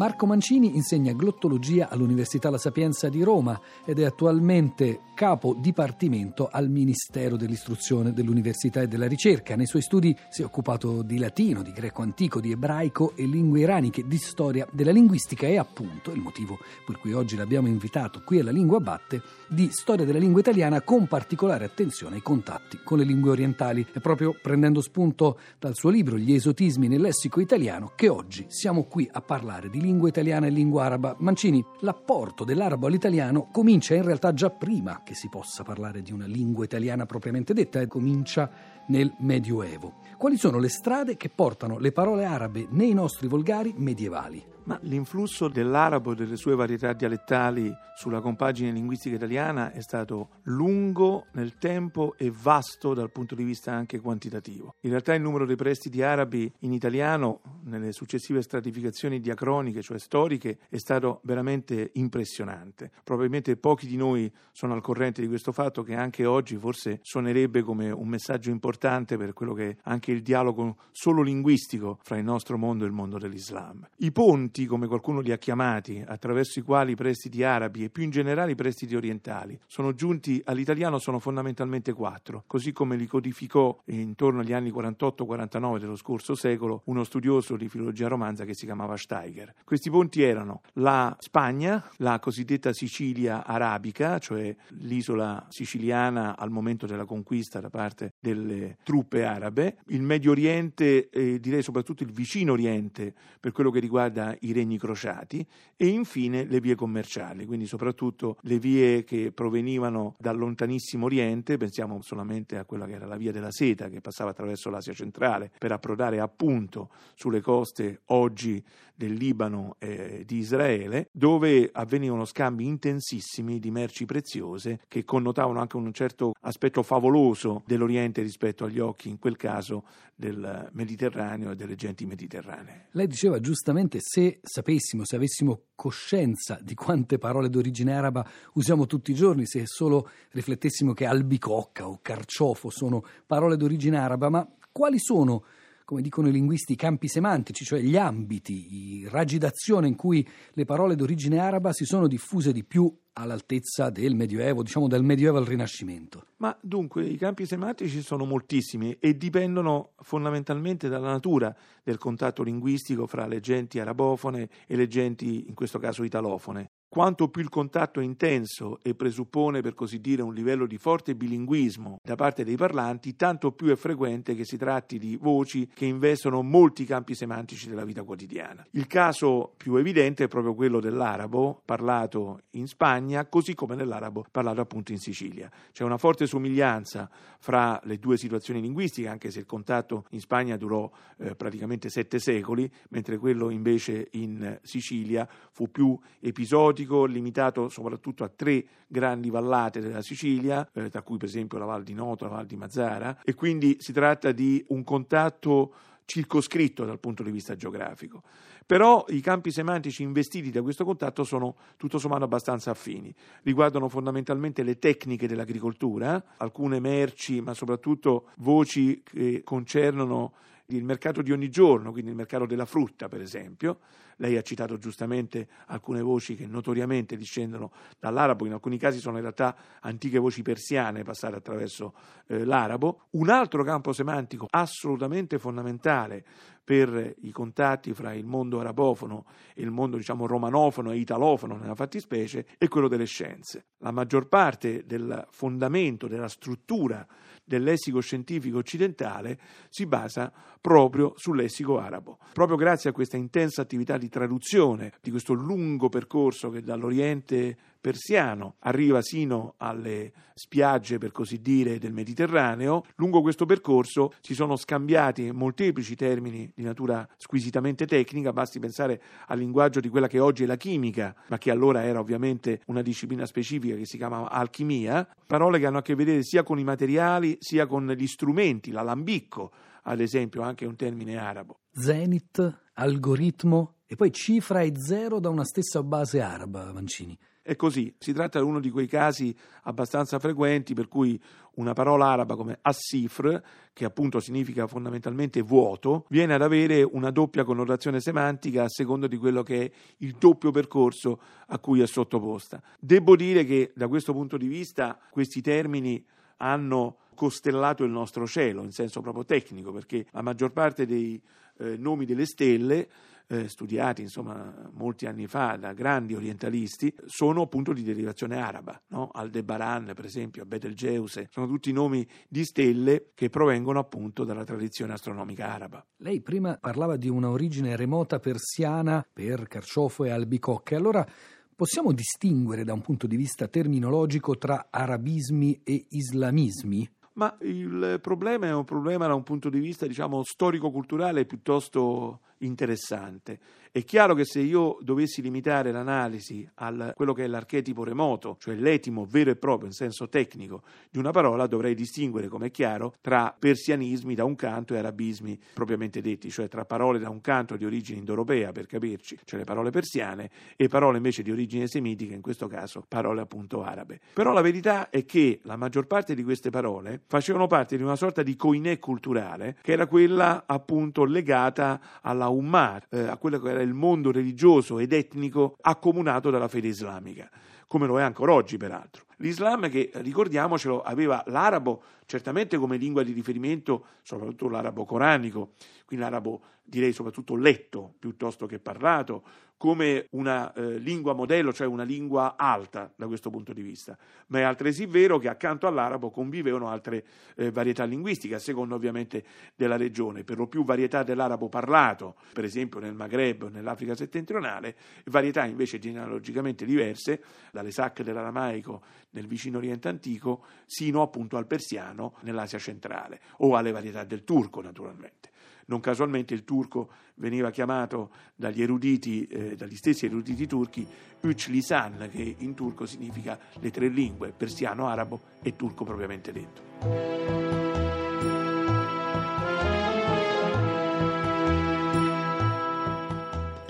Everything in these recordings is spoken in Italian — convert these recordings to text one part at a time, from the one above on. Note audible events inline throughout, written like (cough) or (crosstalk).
Marco Mancini insegna glottologia all'Università La Sapienza di Roma ed è attualmente capo dipartimento al Ministero dell'Istruzione, dell'Università e della Ricerca. Nei suoi studi si è occupato di latino, di greco antico, di ebraico e lingue iraniche, di storia della linguistica e appunto il motivo per cui oggi l'abbiamo invitato qui alla Lingua Batte di storia della lingua italiana con particolare attenzione ai contatti con le lingue orientali. È proprio prendendo spunto dal suo libro Gli esotismi nel lessico italiano che oggi siamo qui a parlare di lingua italiana e lingua araba. Mancini, l'apporto dell'arabo all'italiano comincia in realtà già prima che si possa parlare di una lingua italiana propriamente detta e comincia nel Medioevo. Quali sono le strade che portano le parole arabe nei nostri volgari medievali? Ma l'influsso dell'arabo e delle sue varietà dialettali sulla compagine linguistica italiana è stato lungo nel tempo e vasto dal punto di vista anche quantitativo. In realtà il numero dei prestiti arabi in italiano nelle successive stratificazioni diacroniche, cioè storiche, è stato veramente impressionante. Probabilmente pochi di noi sono al corrente di questo fatto che anche oggi forse suonerebbe come un messaggio importante per quello che è anche il dialogo solo linguistico fra il nostro mondo e il mondo dell'Islam. I ponti prestiti, come qualcuno li ha chiamati, attraverso i quali i prestiti arabi e più in generale i prestiti orientali sono giunti all'italiano sono fondamentalmente quattro, così come li codificò intorno agli anni 48-49 dello scorso secolo uno studioso di filologia romanza che si chiamava Steiger. Questi ponti erano la Spagna, la cosiddetta Sicilia arabica, cioè l'isola siciliana al momento della conquista da parte delle truppe arabe, il Medio Oriente e direi soprattutto il vicino Oriente per quello che riguarda i regni crociati e infine le vie commerciali, quindi soprattutto le vie che provenivano dal lontanissimo Oriente, pensiamo solamente a quella che era la via della seta che passava attraverso l'Asia centrale per approdare appunto sulle coste oggi del Libano e di Israele, dove avvenivano scambi intensissimi di merci preziose che connotavano anche un certo aspetto favoloso dell'Oriente rispetto agli occhi, in quel caso, del Mediterraneo e delle genti mediterranee. Lei diceva giustamente se sapessimo, se avessimo coscienza di quante parole d'origine araba usiamo tutti i giorni, se solo riflettessimo che albicocca o carciofo sono parole d'origine araba, ma quali sono come dicono i linguisti, i campi semantici, cioè gli ambiti, i raggi d'azione in cui le parole d'origine araba si sono diffuse di più all'altezza del Medioevo, diciamo dal Medioevo al Rinascimento. Ma dunque i campi semantici sono moltissimi e dipendono fondamentalmente dalla natura del contatto linguistico fra le genti arabofone e le genti, in questo caso italofone. Quanto più il contatto è intenso e presuppone, per così dire, un livello di forte bilinguismo da parte dei parlanti, tanto più è frequente che si tratti di voci che investono molti campi semantici della vita quotidiana. Il caso più evidente è proprio quello dell'arabo parlato in Spagna, così come nell'arabo parlato appunto in Sicilia. C'è una forte somiglianza fra le due situazioni linguistiche, anche se il contatto in Spagna durò eh, praticamente sette secoli, mentre quello invece in Sicilia fu più episodico esotico limitato soprattutto a tre grandi vallate della Sicilia, eh, tra cui per esempio la Val di Noto, la Val di Mazzara, e quindi si tratta di un contatto circoscritto dal punto di vista geografico. Però i campi semantici investiti da questo contatto sono tutto sommato abbastanza affini. Riguardano fondamentalmente le tecniche dell'agricoltura, alcune merci, ma soprattutto voci che concernono il mercato di ogni giorno, quindi il mercato della frutta, per esempio. Lei ha citato giustamente alcune voci che notoriamente discendono dall'arabo, in alcuni casi sono in realtà antiche voci persiane passate attraverso eh, l'arabo. Un altro campo semantico assolutamente fondamentale per i contatti fra il mondo arabofono e il mondo diciamo romanofono e italofono nella fattispecie è quello delle scienze. La maggior parte del fondamento, della struttura del lessico scientifico occidentale si basa proprio sul lessico arabo. Proprio grazie a questa intensa attività di traduzione di questo lungo percorso che dall'Oriente persiano arriva sino alle spiagge, per così dire, del Mediterraneo. Lungo questo percorso si sono scambiati molteplici termini di natura squisitamente tecnica, basti pensare al linguaggio di quella che oggi è la chimica, ma che allora era ovviamente una disciplina specifica che si chiamava alchimia, parole che hanno a che vedere sia con i materiali sia con gli strumenti, l'alambicco, ad esempio, anche un termine arabo. Zenit, algoritmo e poi cifra e zero da una stessa base araba, Mancini. È così, si tratta di uno di quei casi abbastanza frequenti per cui una parola araba come assifr, che appunto significa fondamentalmente vuoto, viene ad avere una doppia connotazione semantica a seconda di quello che è il doppio percorso a cui è sottoposta. Devo dire che da questo punto di vista questi termini hanno costellato il nostro cielo in senso proprio tecnico, perché la maggior parte dei eh, nomi delle stelle eh, studiati insomma, molti anni fa da grandi orientalisti, sono appunto di derivazione araba. No? Aldebaran, per esempio, Betelgeuse, sono tutti nomi di stelle che provengono appunto dalla tradizione astronomica araba. Lei prima parlava di una origine remota persiana per carciofo e albicocche, allora possiamo distinguere da un punto di vista terminologico tra arabismi e islamismi? Ma il problema è un problema da un punto di vista, diciamo, storico-culturale piuttosto interessante. È chiaro che se io dovessi limitare l'analisi a quello che è l'archetipo remoto, cioè l'etimo vero e proprio in senso tecnico di una parola, dovrei distinguere, come è chiaro, tra persianismi da un canto e arabismi propriamente detti, cioè tra parole da un canto di origine indoeuropea, per capirci, cioè le parole persiane, e parole invece di origine semitica, in questo caso parole appunto arabe. Però la verità è che la maggior parte di queste parole facevano parte di una sorta di coinè culturale che era quella appunto legata alla Ummah, eh, a quello che era il mondo religioso ed etnico accomunato dalla fede islamica, come lo è ancora oggi peraltro. L'Islam che, ricordiamocelo, aveva l'arabo certamente come lingua di riferimento, soprattutto l'arabo coranico, quindi l'arabo direi soprattutto letto piuttosto che parlato, come una eh, lingua modello, cioè una lingua alta da questo punto di vista, ma è altresì vero che accanto all'arabo convivevano altre eh, varietà linguistiche, a seconda ovviamente della regione, per lo più varietà dell'arabo parlato, per esempio nel Maghreb nell'Africa settentrionale, varietà invece genealogicamente diverse, dalle sacche dell'aramaico nel vicino Oriente antico, sino appunto al persiano nell'Asia centrale, o alle varietà del turco naturalmente. Non casualmente il turco veniva chiamato dagli eruditi, eh, dagli stessi eruditi turchi, Üç lisan, che in turco significa le tre lingue, persiano, arabo e turco propriamente detto.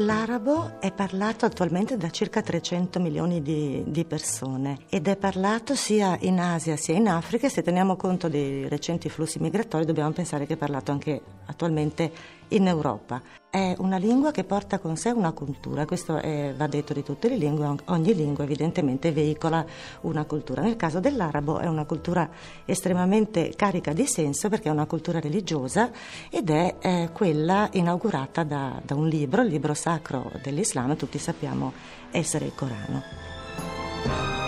L'arabo è parlato attualmente da circa 300 milioni di, di, persone ed è parlato sia in Asia sia in Africa se teniamo conto dei recenti flussi migratori dobbiamo pensare che è parlato anche attualmente in Europa. È una lingua che porta con sé una cultura, questo è, va detto di tutte le lingue, ogni lingua evidentemente veicola una cultura. Nel caso dell'arabo è una cultura estremamente carica di senso perché è una cultura religiosa ed è eh, quella inaugurata da, da un libro, il libro sacro dell'Islam, tutti sappiamo essere il Corano.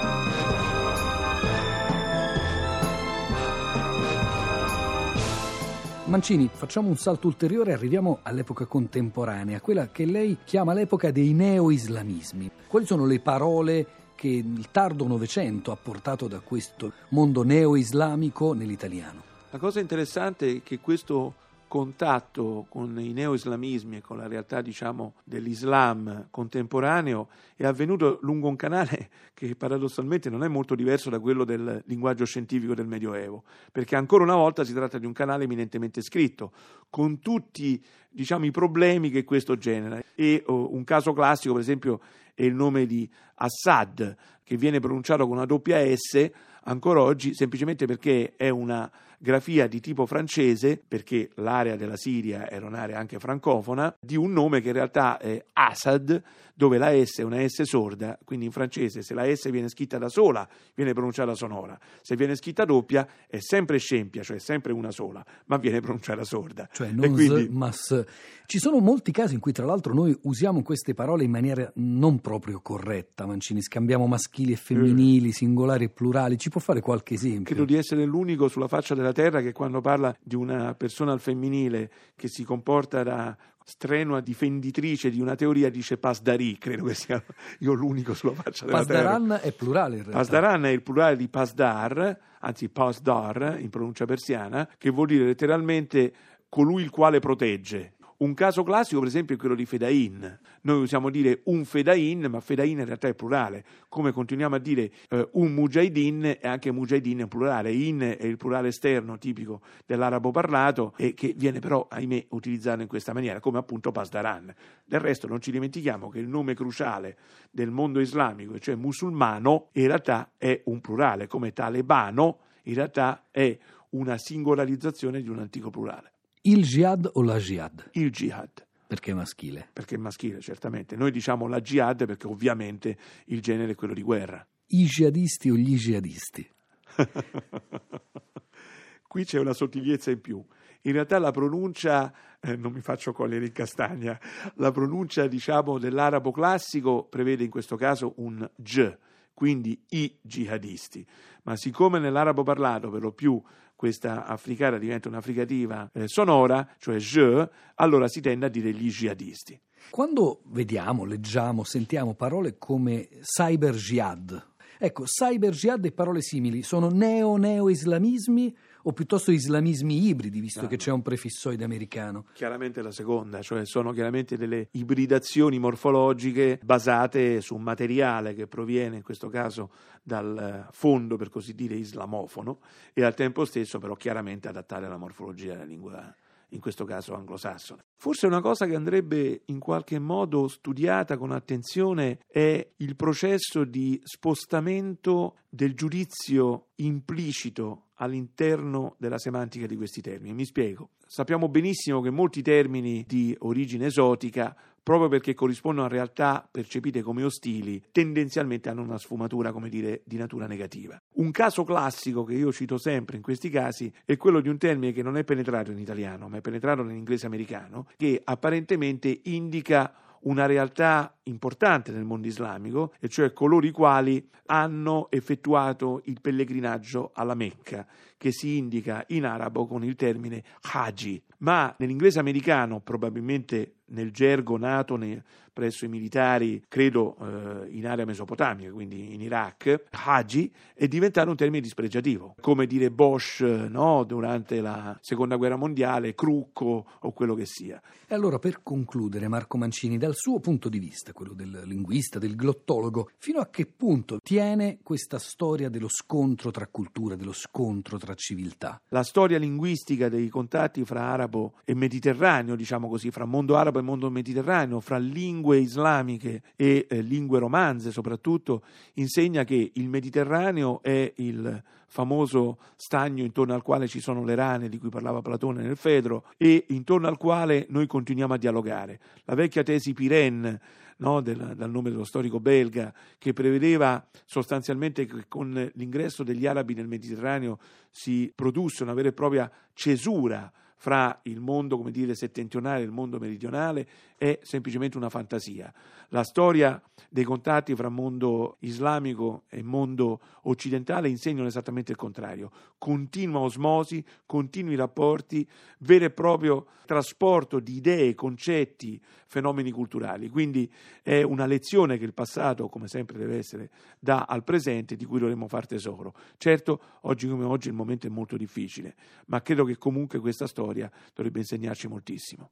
Mancini, facciamo un salto ulteriore e arriviamo all'epoca contemporanea, quella che lei chiama l'epoca dei neo-islamismi. Quali sono le parole che il tardo Novecento ha portato da questo mondo neo-islamico nell'italiano? La cosa interessante è che questo contatto con i neo-islamismi e con la realtà diciamo, dell'Islam contemporaneo è avvenuto lungo un canale che paradossalmente non è molto diverso da quello del linguaggio scientifico del Medioevo, perché ancora una volta si tratta di un canale eminentemente scritto, con tutti diciamo, i problemi che questo genera. E oh, un caso classico, per esempio, è il nome di Assad, che viene pronunciato con una doppia S ancora oggi semplicemente perché è una grafia di tipo francese, perché l'area della Siria era un'area anche francofona, di un nome che in realtà è Assad, dove la S è una S sorda, quindi in francese se la S viene scritta da sola viene pronunciata sonora, se viene scritta doppia è sempre scempia, cioè sempre una sola, ma viene pronunciata sorda. Cioè non quindi... mas. Ci sono molti casi in cui tra l'altro noi usiamo queste parole in maniera non proprio corretta, Mancini, scambiamo maschili e femminili, mm. singolari e plurali, ci può fare qualche esempio? Credo di essere l'unico sulla faccia della terra che quando parla di una persona al femminile che si comporta da strenua difenditrice di una teoria dice Pasdari, credo che sia (laughs) io l'unico sulla faccia della Pasdaran terra. è plurale in realtà. Pasdaran è il plurale di Pasdar, anzi Pasdar in pronuncia persiana, che vuol dire letteralmente colui il quale protegge Un caso classico, per esempio, è quello di Fedain. Noi usiamo dire un Fedain, ma Fedain in realtà è plurale. Come continuiamo a dire eh, un Mujahidin, e anche Mujahidin è plurale. In è il plurale esterno tipico dell'arabo parlato e che viene però, ahimè, utilizzato in questa maniera, come appunto Pasdaran. Del resto non ci dimentichiamo che il nome cruciale del mondo islamico, cioè musulmano, in realtà è un plurale, come talebano in realtà è una singolarizzazione di un antico plurale. Il jihad o la jihad? Il jihad. Perché maschile? Perché è maschile, certamente. Noi diciamo la jihad perché ovviamente il genere è quello di guerra. I jihadisti o gli jihadisti? (laughs) Qui c'è una sottigliezza in più. In realtà la pronuncia, eh, non mi faccio cogliere in castagna, la pronuncia diciamo dell'arabo classico prevede in questo caso un j, quindi i jihadisti. Ma siccome nell'arabo parlato per lo più questa africana diventa una fricativa eh, sonora, cioè je, allora si tende a dire gli jihadisti. Quando vediamo, leggiamo, sentiamo parole come cyber jihad, ecco, cyber jihad e parole simili sono neo-neo-islamismi o piuttosto islamismi ibridi, visto che c'è un prefissoide americano? Chiaramente la seconda, cioè sono chiaramente delle ibridazioni morfologiche basate su un materiale che proviene in questo caso dal fondo, per così dire, islamofono e al tempo stesso però chiaramente adattare alla morfologia della lingua in questo caso anglosassone. Forse una cosa che andrebbe in qualche modo studiata con attenzione è il processo di spostamento del giudizio implicito all'interno della semantica di questi termini. Mi spiego. Sappiamo benissimo che molti termini di origine esotica proprio perché corrispondono a realtà percepite come ostili, tendenzialmente hanno una sfumatura, come dire, di natura negativa. Un caso classico che io cito sempre in questi casi è quello di un termine che non è penetrato in italiano, ma è penetrato nell'inglese americano, che apparentemente indica una realtà importante nel mondo islamico, e cioè coloro i quali hanno effettuato il pellegrinaggio alla Mecca, che si indica in arabo con il termine haji, ma nell'inglese americano, probabilmente nel gergo nato nei, presso i militari, credo eh, in area mesopotamica, quindi in Iraq, haji è diventato un termine dispregiativo, come dire Bosch no, durante la seconda guerra mondiale, crucco o quello che sia. E allora per concludere, Marco Mancini, dal suo punto di vista, quello del linguista, del glottologo, fino a che punto tiene questa storia dello scontro tra culture, dello scontro tra civiltà? La storia linguistica dei contatti fra arabo e mediterraneo, diciamo così, fra mondo arabo e mondo mediterraneo, fra lingue islamiche e eh, lingue romanze soprattutto, insegna che il Mediterraneo è il famoso stagno intorno al quale ci sono le rane di cui parlava Platone nel Fedro e intorno al quale noi continuiamo a dialogare. La vecchia tesi Pirenne no, del, dal nome dello storico belga, che prevedeva sostanzialmente che con l'ingresso degli arabi nel Mediterraneo si produsse una vera e propria cesura fra il mondo come dire, settentrionale e il mondo meridionale è semplicemente una fantasia. La storia dei contatti fra mondo islamico e mondo occidentale insegnano esattamente il contrario. Continua osmosi, continui rapporti, vero e proprio trasporto di idee, concetti, fenomeni culturali. Quindi è una lezione che il passato, come sempre deve essere, dà al presente di cui dovremmo far tesoro. Certo, oggi come oggi il momento è molto difficile, ma credo che comunque questa storia dovrebbe insegnarci moltissimo.